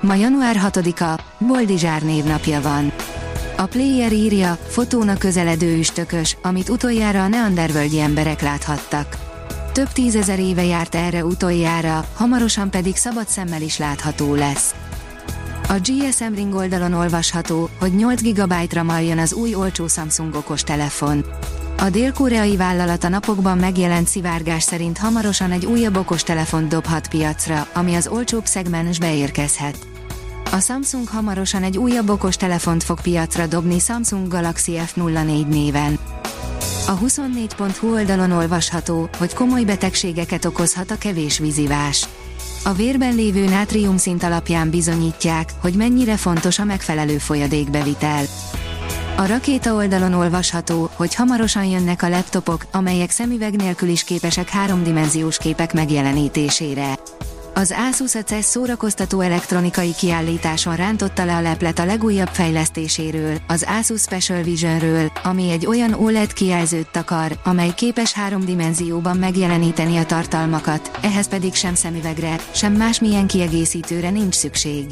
Ma január 6-a, Boldizsár névnapja van. A player írja, fotóna közeledő üstökös, amit utoljára a neandervölgyi emberek láthattak. Több tízezer éve járt erre utoljára, hamarosan pedig szabad szemmel is látható lesz. A GSM Ring oldalon olvasható, hogy 8 GB-ra maljön az új olcsó Samsung okos telefon. A dél-koreai vállalat a napokban megjelent szivárgás szerint hamarosan egy újabb okostelefont dobhat piacra, ami az olcsóbb szegmensbe érkezhet. A Samsung hamarosan egy újabb okostelefont fog piacra dobni Samsung Galaxy F04 néven. A 24.hu oldalon olvasható, hogy komoly betegségeket okozhat a kevés vízivás. A vérben lévő nátriumszint alapján bizonyítják, hogy mennyire fontos a megfelelő folyadékbevitel. A rakéta oldalon olvasható, hogy hamarosan jönnek a laptopok, amelyek szemüveg nélkül is képesek háromdimenziós képek megjelenítésére. Az Asus ACES szórakoztató elektronikai kiállításon rántotta le a leplet a legújabb fejlesztéséről, az Asus Special Visionről, ami egy olyan OLED kijelzőt takar, amely képes háromdimenzióban megjeleníteni a tartalmakat, ehhez pedig sem szemüvegre, sem másmilyen kiegészítőre nincs szükség.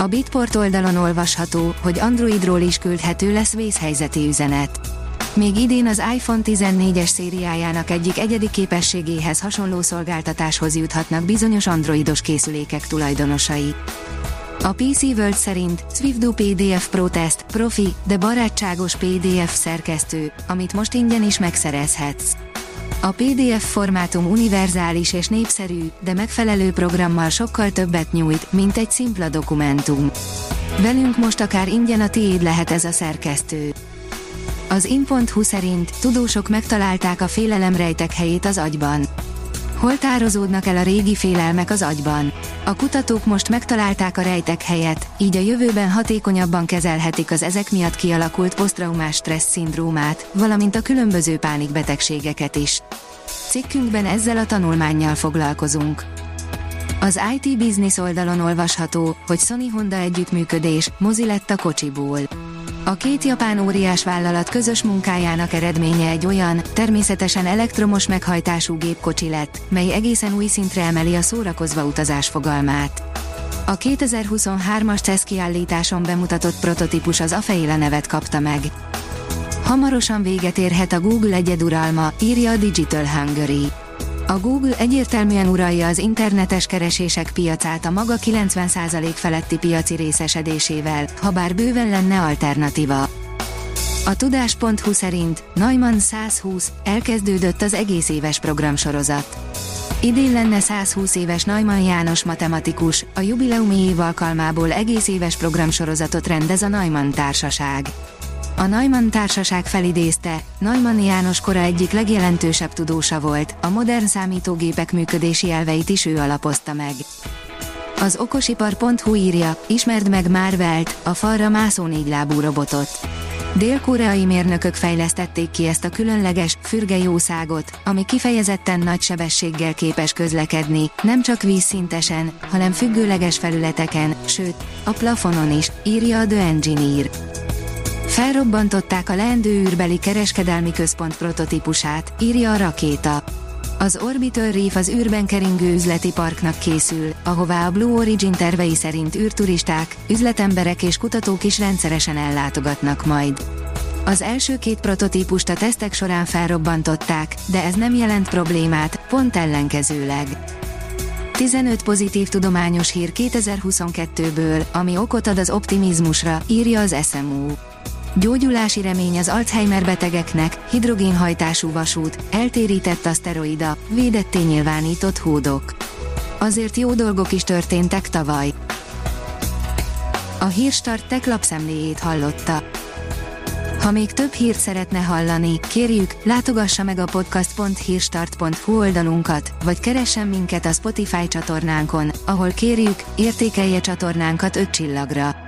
A Bitport oldalon olvasható, hogy Androidról is küldhető lesz vészhelyzeti üzenet. Még idén az iPhone 14-es szériájának egyik egyedi képességéhez hasonló szolgáltatáshoz juthatnak bizonyos androidos készülékek tulajdonosai. A PC World szerint SwiftDo PDF Pro Test, profi, de barátságos PDF szerkesztő, amit most ingyen is megszerezhetsz. A PDF formátum univerzális és népszerű, de megfelelő programmal sokkal többet nyújt, mint egy szimpla dokumentum. Velünk most akár ingyen a tiéd lehet ez a szerkesztő. Az in.hu szerint tudósok megtalálták a félelem rejtek helyét az agyban. Hol tározódnak el a régi félelmek az agyban? A kutatók most megtalálták a rejtek helyet, így a jövőben hatékonyabban kezelhetik az ezek miatt kialakult posztraumás stressz szindrómát, valamint a különböző pánikbetegségeket is. Cikkünkben ezzel a tanulmányjal foglalkozunk. Az IT Business oldalon olvasható, hogy Sony Honda együttműködés, mozi lett a kocsiból. A két japán óriás vállalat közös munkájának eredménye egy olyan, természetesen elektromos meghajtású gépkocsi lett, mely egészen új szintre emeli a szórakozva utazás fogalmát. A 2023-as CESZ kiállításon bemutatott prototípus az Afeila nevet kapta meg. Hamarosan véget érhet a Google egyeduralma, írja a Digital Hungary. A Google egyértelműen uralja az internetes keresések piacát a maga 90% feletti piaci részesedésével, ha bár bőven lenne alternatíva. A tudás.hu szerint Neumann 120 elkezdődött az egész éves programsorozat. Idén lenne 120 éves Neumann János matematikus, a jubileumi év alkalmából egész éves programsorozatot rendez a Neumann Társaság. A Neumann társaság felidézte, Neumann János kora egyik legjelentősebb tudósa volt, a modern számítógépek működési elveit is ő alapozta meg. Az okosipar.hu írja, ismerd meg Marvelt, a falra mászó négylábú robotot. Dél-koreai mérnökök fejlesztették ki ezt a különleges, fürge jószágot, ami kifejezetten nagy sebességgel képes közlekedni, nem csak vízszintesen, hanem függőleges felületeken, sőt, a plafonon is, írja a The Engineer. Felrobbantották a leendő űrbeli kereskedelmi központ prototípusát, írja a rakéta. Az Orbital Reef az űrben keringő üzleti parknak készül, ahová a Blue Origin tervei szerint űrturisták, üzletemberek és kutatók is rendszeresen ellátogatnak majd. Az első két prototípust a tesztek során felrobbantották, de ez nem jelent problémát, pont ellenkezőleg. 15 pozitív tudományos hír 2022-ből, ami okot ad az optimizmusra, írja az SMU. Gyógyulási remény az Alzheimer betegeknek, hidrogénhajtású vasút, eltérített aszteroida, védetté nyilvánított hódok. Azért jó dolgok is történtek tavaly. A Hírstart tech lapszemléjét hallotta. Ha még több hírt szeretne hallani, kérjük, látogassa meg a podcast.hírstart.hu oldalunkat, vagy keressen minket a Spotify csatornánkon, ahol kérjük, értékelje csatornánkat 5 csillagra.